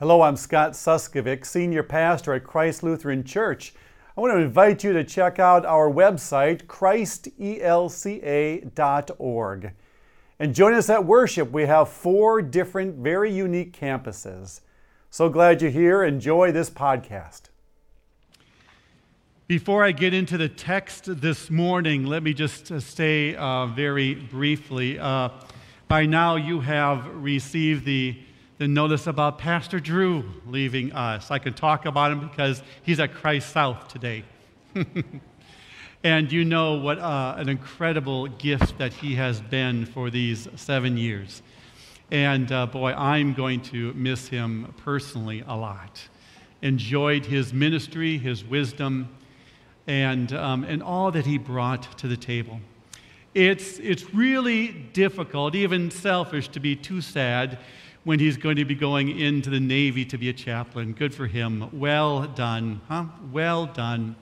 Hello, I'm Scott Suskovic, Senior Pastor at Christ Lutheran Church. I want to invite you to check out our website, christelca.org. And join us at worship. We have four different, very unique campuses. So glad you're here. Enjoy this podcast. Before I get into the text this morning, let me just uh, say uh, very briefly. Uh, by now, you have received the, the notice about Pastor Drew leaving us. I can talk about him because he's at Christ South today. and you know what uh, an incredible gift that he has been for these seven years. And uh, boy, I'm going to miss him personally a lot. Enjoyed his ministry, his wisdom and, um, and all that he brought to the table. It's, it's really difficult, even selfish, to be too sad when he's going to be going into the Navy to be a chaplain. Good for him. Well done, huh? Well done.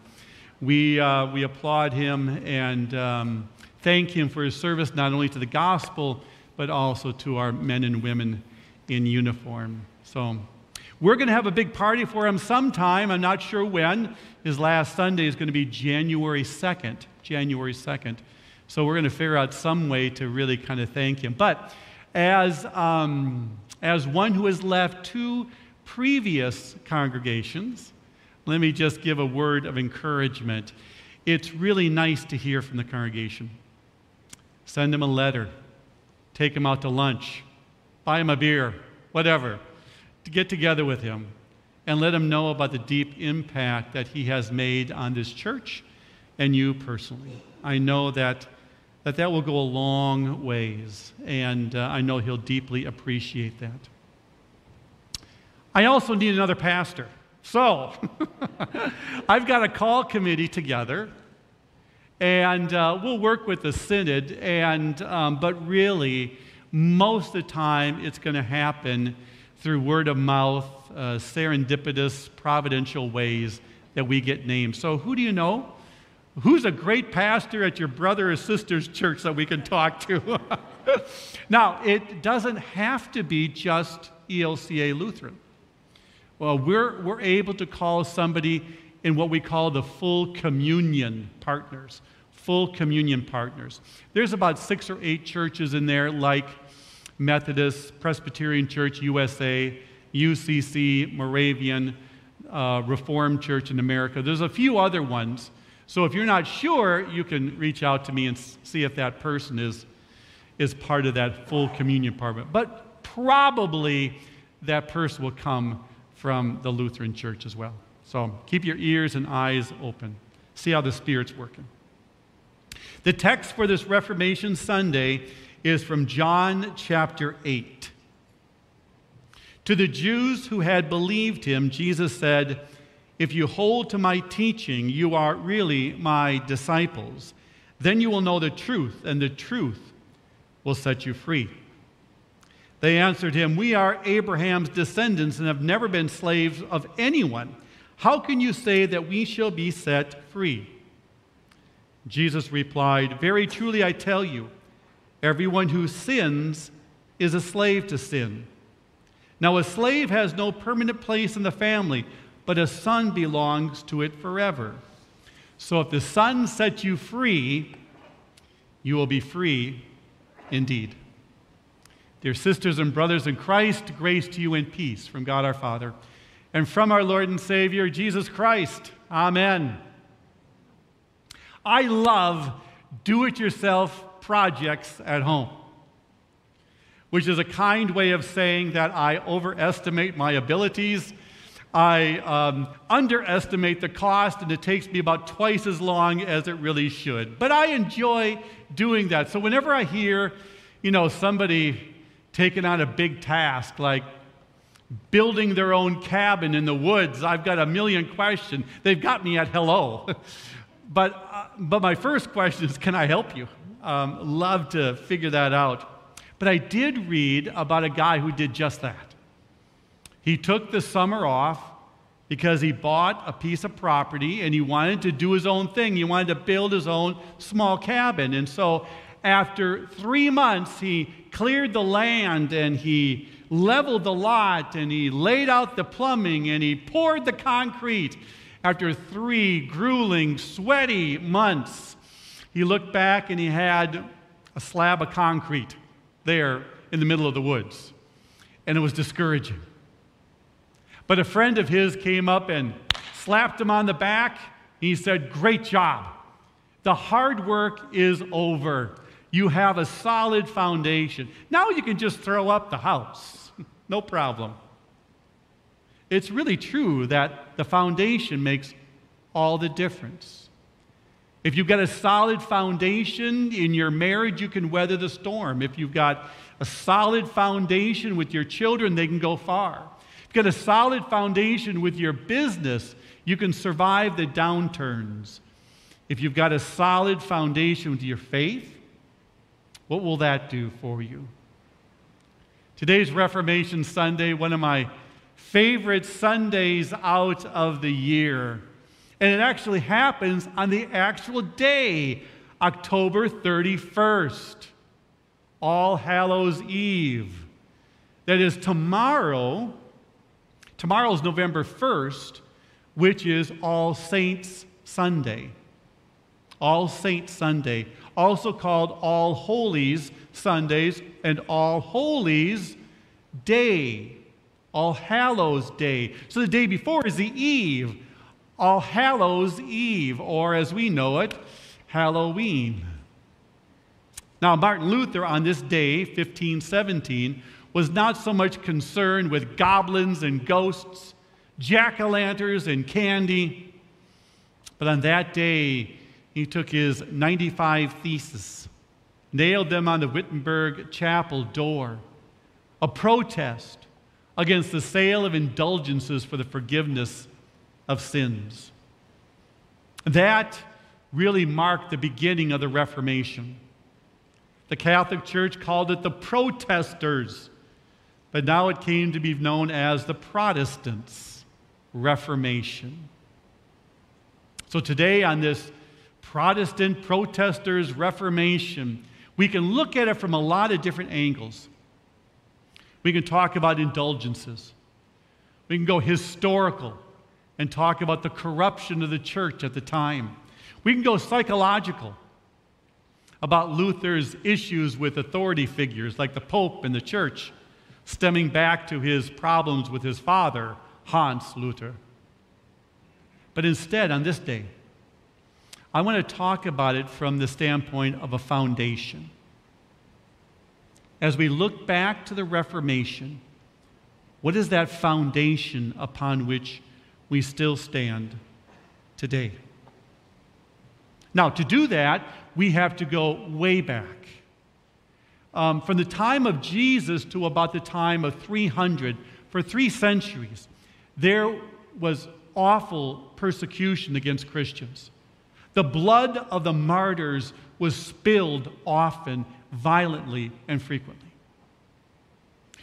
We, uh, we applaud him and um, thank him for his service not only to the gospel, but also to our men and women in uniform. So we're going to have a big party for him sometime. I'm not sure when. His last Sunday is going to be January 2nd. January 2nd. So we're going to figure out some way to really kind of thank him. But as, um, as one who has left two previous congregations, let me just give a word of encouragement. It's really nice to hear from the congregation. Send them a letter, take them out to lunch, buy them a beer, whatever to get together with him and let him know about the deep impact that he has made on this church and you personally. I know that that, that will go a long ways, and uh, I know he'll deeply appreciate that. I also need another pastor. So, I've got a call committee together, and uh, we'll work with the synod, and, um, but really, most of the time, it's going to happen through word of mouth, uh, serendipitous, providential ways that we get named. So, who do you know? Who's a great pastor at your brother or sister's church that we can talk to? now, it doesn't have to be just ELCA Lutheran. Well, we're, we're able to call somebody in what we call the full communion partners. Full communion partners. There's about six or eight churches in there, like Methodist, Presbyterian Church USA, UCC, Moravian, uh, Reformed Church in America. There's a few other ones. So if you're not sure, you can reach out to me and see if that person is, is part of that full communion department. But probably that person will come from the Lutheran Church as well. So keep your ears and eyes open. See how the Spirit's working. The text for this Reformation Sunday is from John chapter 8. To the Jews who had believed him, Jesus said, If you hold to my teaching, you are really my disciples. Then you will know the truth, and the truth will set you free. They answered him, We are Abraham's descendants and have never been slaves of anyone. How can you say that we shall be set free? Jesus replied, Very truly I tell you, Everyone who sins is a slave to sin. Now, a slave has no permanent place in the family, but a son belongs to it forever. So if the son sets you free, you will be free indeed. Dear sisters and brothers in Christ, grace to you and peace from God our Father and from our Lord and Savior, Jesus Christ. Amen. I love do it yourself projects at home, which is a kind way of saying that I overestimate my abilities. I um, underestimate the cost, and it takes me about twice as long as it really should. But I enjoy doing that. So whenever I hear, you know, somebody taking on a big task like building their own cabin in the woods, I've got a million questions. They've got me at hello. but, uh, but my first question is, can I help you? um, love to figure that out. But I did read about a guy who did just that. He took the summer off because he bought a piece of property and he wanted to do his own thing. He wanted to build his own small cabin. And so, after three months, he cleared the land and he leveled the lot and he laid out the plumbing and he poured the concrete. After three grueling, sweaty months, he looked back and he had a slab of concrete there in the middle of the woods. And it was discouraging. But a friend of his came up and slapped him on the back. He said, Great job. The hard work is over. You have a solid foundation. Now you can just throw up the house. no problem. It's really true that the foundation makes all the difference. If you've got a solid foundation in your marriage, you can weather the storm. If you've got a solid foundation with your children, they can go far. Got a solid foundation with your business, you can survive the downturns. If you've got a solid foundation with your faith, what will that do for you? Today's Reformation Sunday, one of my favorite Sundays out of the year. And it actually happens on the actual day, October 31st, All Hallows Eve. That is tomorrow. Tomorrow is November 1st, which is All Saints Sunday. All Saints Sunday also called All Holies Sundays and All Holies Day, All Hallows Day. So the day before is the Eve, All Hallows Eve, or as we know it, Halloween. Now, Martin Luther on this day, 1517, was not so much concerned with goblins and ghosts, jack o' lanterns and candy, but on that day, he took his 95 theses, nailed them on the Wittenberg chapel door, a protest against the sale of indulgences for the forgiveness of sins. That really marked the beginning of the Reformation. The Catholic Church called it the protesters, but now it came to be known as the Protestants' Reformation. So today, on this Protestant protesters' Reformation, we can look at it from a lot of different angles. We can talk about indulgences. We can go historical and talk about the corruption of the church at the time. We can go psychological about Luther's issues with authority figures like the Pope and the church, stemming back to his problems with his father, Hans Luther. But instead, on this day, I want to talk about it from the standpoint of a foundation. As we look back to the Reformation, what is that foundation upon which we still stand today? Now, to do that, we have to go way back. Um, from the time of Jesus to about the time of 300, for three centuries, there was awful persecution against Christians. The blood of the martyrs was spilled often, violently, and frequently.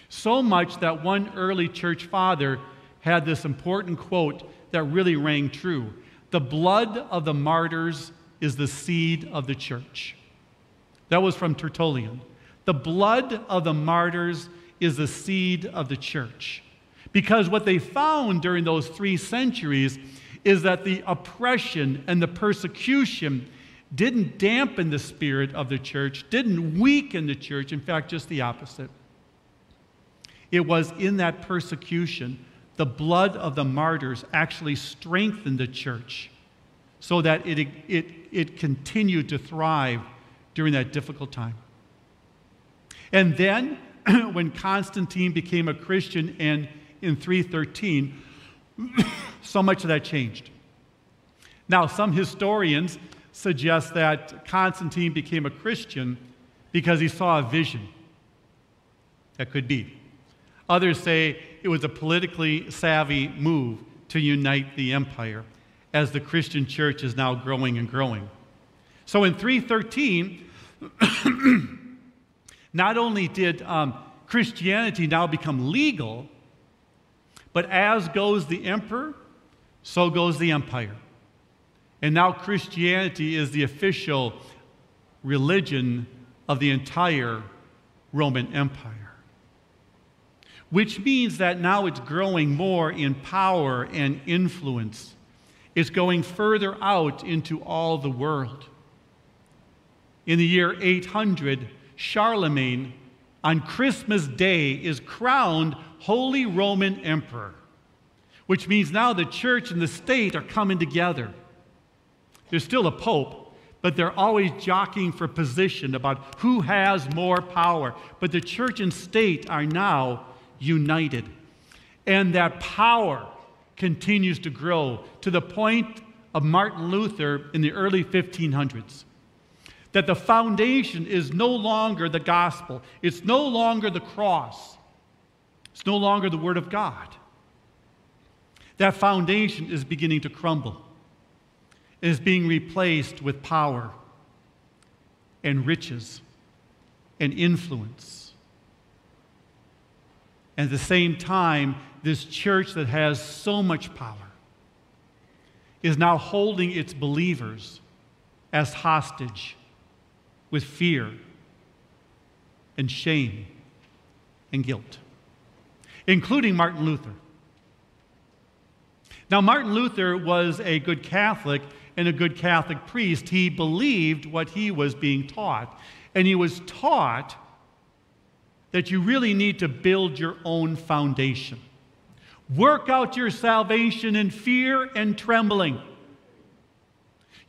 So much that one early church father had this important quote that really rang true The blood of the martyrs is the seed of the church. That was from Tertullian. The blood of the martyrs is the seed of the church. Because what they found during those three centuries is that the oppression and the persecution didn't dampen the spirit of the church, didn't weaken the church. In fact, just the opposite. It was in that persecution, the blood of the martyrs actually strengthened the church so that it, it, it continued to thrive during that difficult time. And then, when Constantine became a Christian and in 313, so much of that changed. Now, some historians suggest that Constantine became a Christian because he saw a vision. That could be. Others say it was a politically savvy move to unite the empire as the Christian church is now growing and growing. So in 313, not only did um, Christianity now become legal, but as goes the emperor, so goes the empire. And now Christianity is the official religion of the entire Roman Empire. which means that now it's growing more in power and influence. It's going further out into all the world. In the year 800, Charlemagne, on Christmas Day, is crowned Holy Roman Emperor, which means now the church and the state are coming together. There's still a pope, but they're always jockeying for position about who has more power. But the church and state are now united. And that power continues to grow to the point of Martin Luther in the early 1500s. That the foundation is no longer the gospel, it's no longer the cross, it's no longer the Word of God. That foundation is beginning to crumble. It is being replaced with power and riches and influence. And at the same time, this church that has so much power is now holding its believers as hostage with fear and shame and guilt, including Martin Luther. Now, Martin Luther was a good Catholic and a good Catholic priest. He believed what he was being taught. And he was taught that you really need to build your own foundation. Work out your salvation in fear and trembling.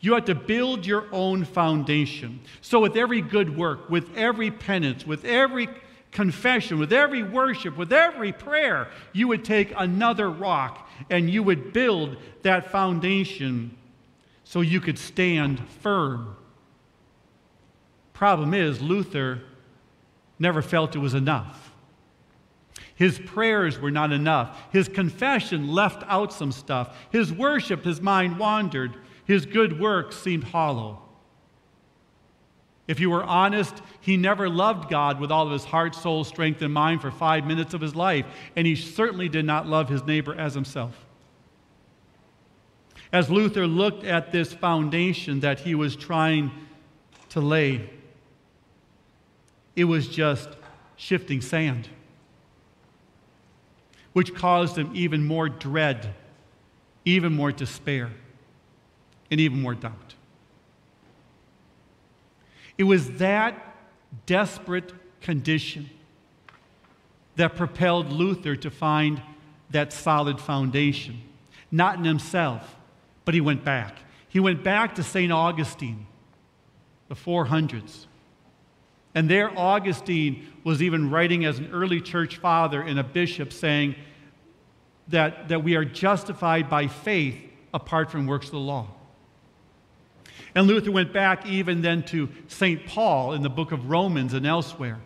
You have to build your own foundation. So, with every good work, with every penance, with every confession, with every worship, with every prayer, you would take another rock and you would build that foundation so you could stand firm. Problem is, Luther never felt it was enough. His prayers were not enough. His confession left out some stuff. His worship, his mind wandered. His good works seemed hollow. If you were honest, he never loved God with all of his heart, soul, strength, and mind for five minutes of his life, and he certainly did not love his neighbor as himself. As Luther looked at this foundation that he was trying to lay, it was just shifting sand which caused him even more dread, even more despair, and even more doubt. It was that desperate condition that propelled Luther to find that solid foundation, not in himself, but he went back. He went back to St. Augustine, the 400s. And there, Augustine was even writing as an early church father and a bishop saying that, that we are justified by faith apart from works of the law. And Luther went back even then to St. Paul in the book of Romans and elsewhere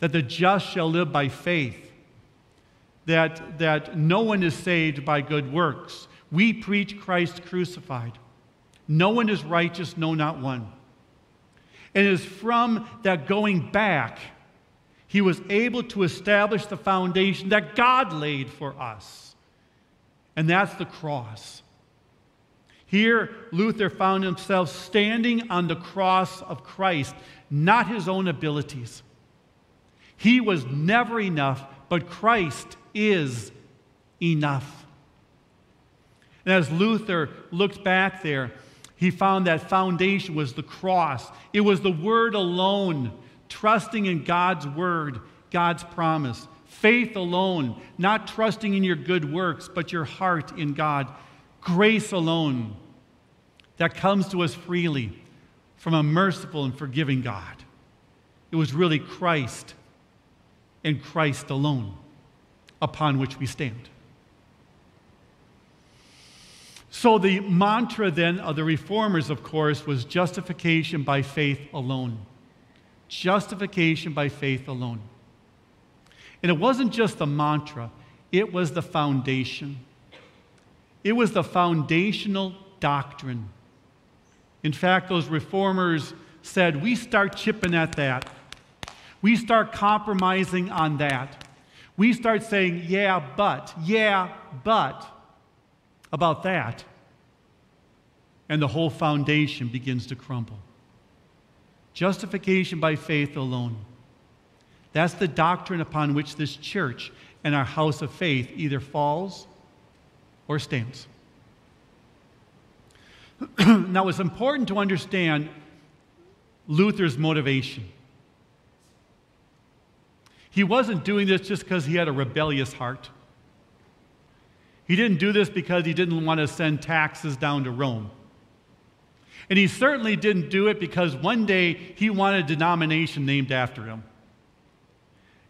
that the just shall live by faith, that, that no one is saved by good works. We preach Christ crucified. No one is righteous, no, not one. And it is from that going back, he was able to establish the foundation that God laid for us. And that's the cross. Here, Luther found himself standing on the cross of Christ, not his own abilities. He was never enough, but Christ is enough. And as Luther looked back there, he found that foundation was the cross. It was the word alone, trusting in God's word, God's promise. Faith alone, not trusting in your good works, but your heart in God. Grace alone that comes to us freely from a merciful and forgiving God. It was really Christ and Christ alone upon which we stand. So, the mantra then of the reformers, of course, was justification by faith alone. Justification by faith alone. And it wasn't just the mantra, it was the foundation. It was the foundational doctrine. In fact, those reformers said, we start chipping at that. We start compromising on that. We start saying, yeah, but, yeah, but about that, and the whole foundation begins to crumble. Justification by faith alone. That's the doctrine upon which this church and our house of faith either falls or stands. now, it's important to understand Luther's motivation. He wasn't doing this just because he had a rebellious heart. He didn't do this because he didn't want to send taxes down to Rome. And he certainly didn't do it because one day he wanted a denomination named after him.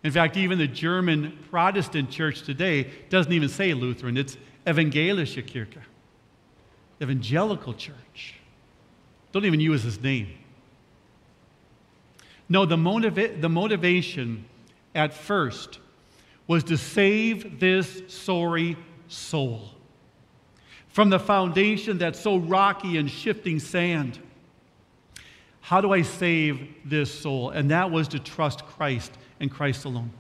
In fact, even the German Protestant church today doesn't even say Lutheran, it's Evangelische Kirche, Evangelical Church. Don't even use his name. No, the, motiva- the motivation at first was to save this sorry soul from the foundation that's so rocky and shifting sand. How do I save this soul? And that was to trust Christ and Christ alone.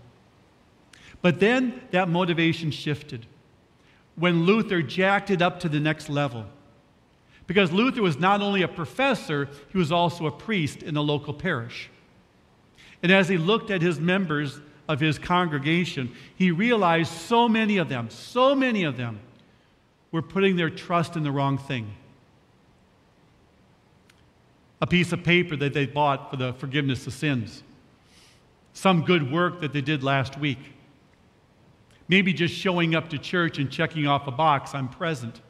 But then that motivation shifted when Luther jacked it up to the next level. Because Luther was not only a professor, he was also a priest in a local parish. And as he looked at his members of his congregation, he realized so many of them, so many of them, were putting their trust in the wrong thing. A piece of paper that they bought for the forgiveness of sins, some good work that they did last week, maybe just showing up to church and checking off a box, I'm present.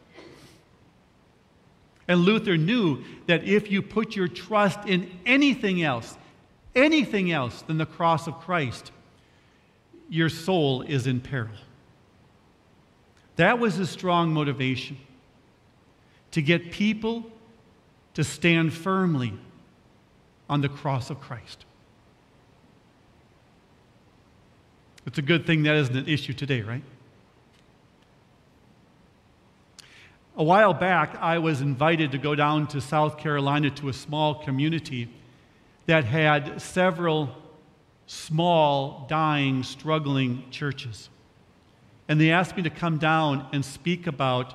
And Luther knew that if you put your trust in anything else, anything else than the cross of Christ, your soul is in peril. That was a strong motivation to get people to stand firmly on the cross of Christ. It's a good thing that isn't an issue today, right? A while back, I was invited to go down to South Carolina to a small community that had several small, dying, struggling churches. And they asked me to come down and speak about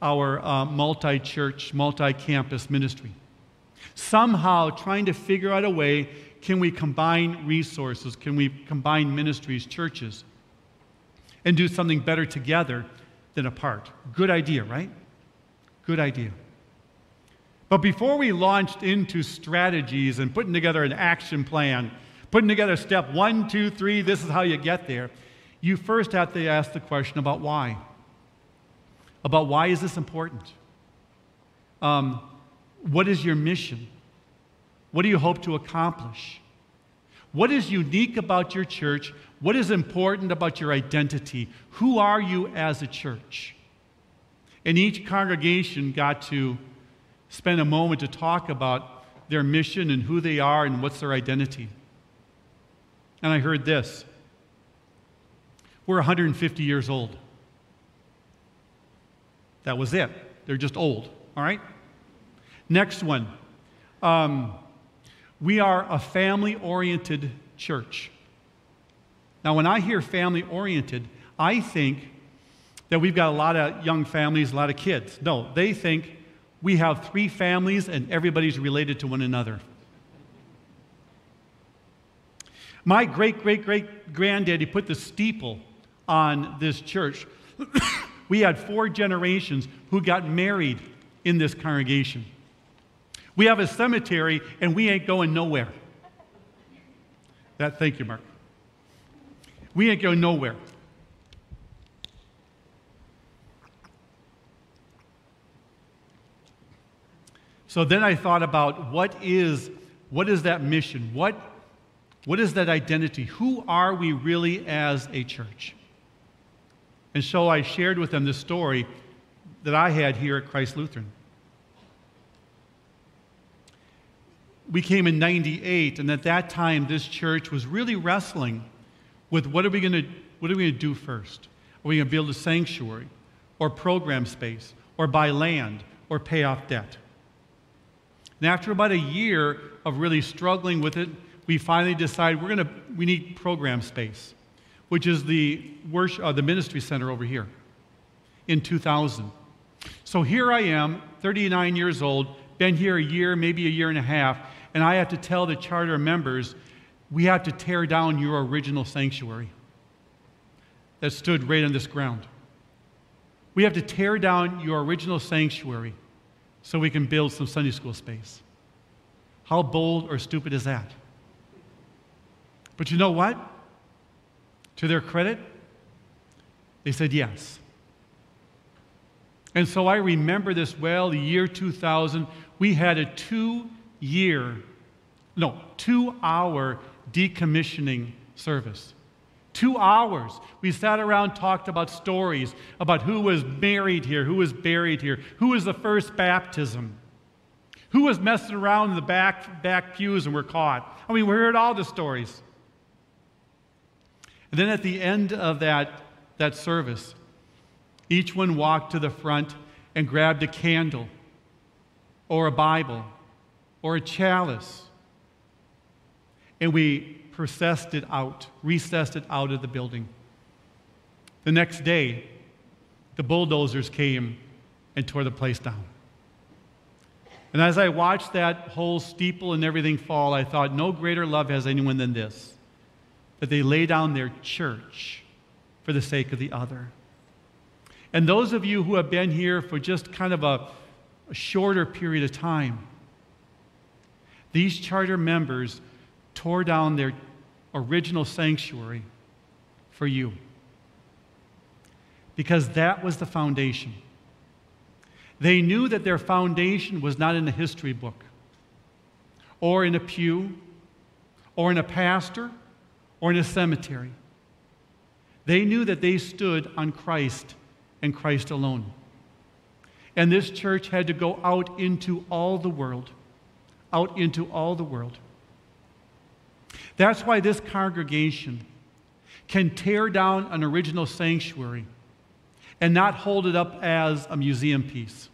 our uh, multi church, multi campus ministry. Somehow trying to figure out a way can we combine resources? Can we combine ministries, churches, and do something better together than apart? Good idea, right? Good idea. But before we launched into strategies and putting together an action plan, putting together step one, two, three, this is how you get there, you first have to ask the question about why. About why is this important? Um, what is your mission? What do you hope to accomplish? What is unique about your church? What is important about your identity? Who are you as a church? And each congregation got to spend a moment to talk about their mission and who they are and what's their identity. And I heard this We're 150 years old. That was it. They're just old, all right? Next one. Um, we are a family oriented church. Now, when I hear family oriented, I think that we've got a lot of young families, a lot of kids. No, they think we have three families and everybody's related to one another. My great great great granddaddy put the steeple on this church. we had four generations who got married in this congregation. We have a cemetery and we ain't going nowhere. That, thank you, Mark. We ain't going nowhere. So then I thought about what is, what is that mission? What what is that identity? Who are we really as a church? And so I shared with them the story that I had here at Christ Lutheran. We came in 98, and at that time, this church was really wrestling with what are we going to what are we going to do first? Are we going to build a sanctuary, or program space, or buy land, or pay off debt? And after about a year of really struggling with it, we finally decided we're going to we need program space, which is the worship, uh, the ministry center over here in 2000. So here I am, 39 years old, been here a year, maybe a year and a half, and I have to tell the charter members we have to tear down your original sanctuary that stood right on this ground. We have to tear down your original sanctuary so we can build some Sunday school space. How bold or stupid is that? But you know what? To their credit, they said yes. And so I remember this well, the year 2000, we had a two year, no, two hour decommissioning service. Two hours. We sat around, talked about stories about who was married here, who was buried here, who was the first baptism, who was messing around in the back, back pews and were caught. I mean, we heard all the stories. And then at the end of that, that service, each one walked to the front and grabbed a candle or a Bible or a chalice. And we processed it out, recessed it out of the building. The next day, the bulldozers came and tore the place down. And as I watched that whole steeple and everything fall, I thought, no greater love has anyone than this that they lay down their church for the sake of the other. And those of you who have been here for just kind of a, a shorter period of time, these charter members tore down their original sanctuary for you. Because that was the foundation. They knew that their foundation was not in a history book, or in a pew, or in a pastor, or in a cemetery. They knew that they stood on Christ and Christ alone. And this church had to go out into all the world, out into all the world. That's why this congregation can tear down an original sanctuary and not hold it up as a museum piece.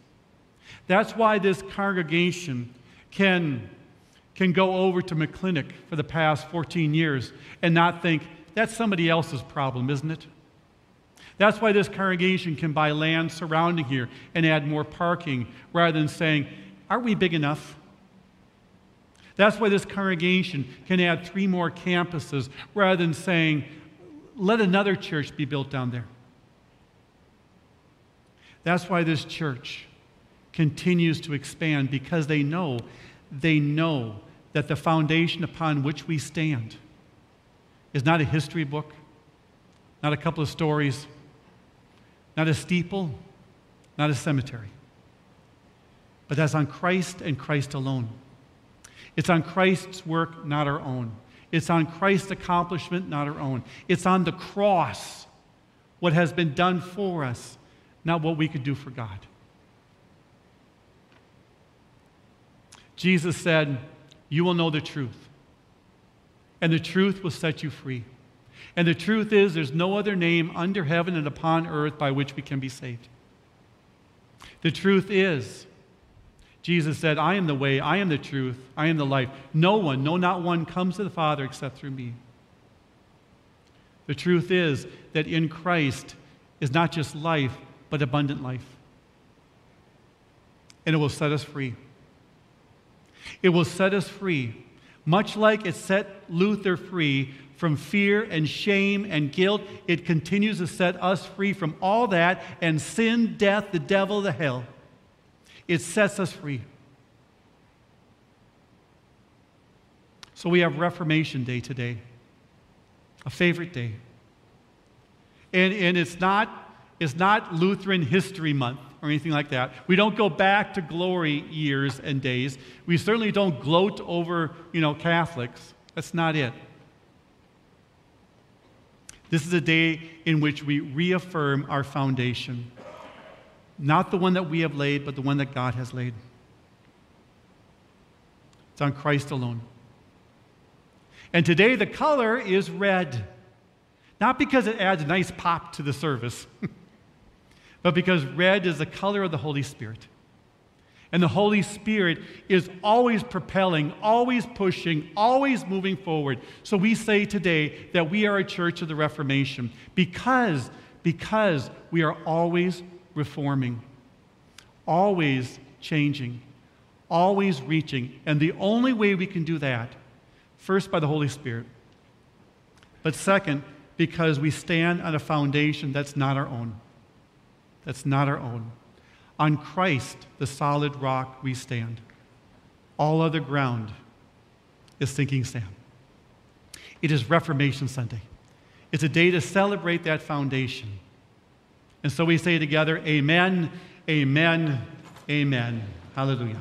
That's why this congregation can, can go over to McClinic for the past 14 years and not think, that's somebody else's problem, isn't it? That's why this congregation can buy land surrounding here and add more parking rather than saying, Are we big enough? That's why this congregation can add three more campuses rather than saying, let another church be built down there. That's why this church continues to expand because they know, they know that the foundation upon which we stand is not a history book, not a couple of stories, not a steeple, not a cemetery, but that's on Christ and Christ alone. It's on Christ's work, not our own. It's on Christ's accomplishment, not our own. It's on the cross, what has been done for us, not what we could do for God. Jesus said, You will know the truth, and the truth will set you free. And the truth is, there's no other name under heaven and upon earth by which we can be saved. The truth is, Jesus said, I am the way, I am the truth, I am the life. No one, no, not one, comes to the Father except through me. The truth is that in Christ is not just life, but abundant life. And it will set us free. It will set us free, much like it set Luther free from fear and shame and guilt. It continues to set us free from all that and sin, death, the devil, the hell. It sets us free. So we have Reformation Day today, a favorite day. And, and it's, not, it's not Lutheran History Month or anything like that. We don't go back to glory years and days. We certainly don't gloat over, you know, Catholics. That's not it. This is a day in which we reaffirm our foundation. Not the one that we have laid, but the one that God has laid. It's on Christ alone. And today the color is red. Not because it adds a nice pop to the service, but because red is the color of the Holy Spirit. And the Holy Spirit is always propelling, always pushing, always moving forward. So we say today that we are a church of the Reformation because, because we are always reforming, always changing, always reaching. And the only way we can do that, First, by the Holy Spirit. But second, because we stand on a foundation that's not our own. That's not our own. On Christ, the solid rock, we stand. All other ground is sinking sand. It is Reformation Sunday. It's a day to celebrate that foundation. And so we say together, Amen, Amen, Amen. Hallelujah.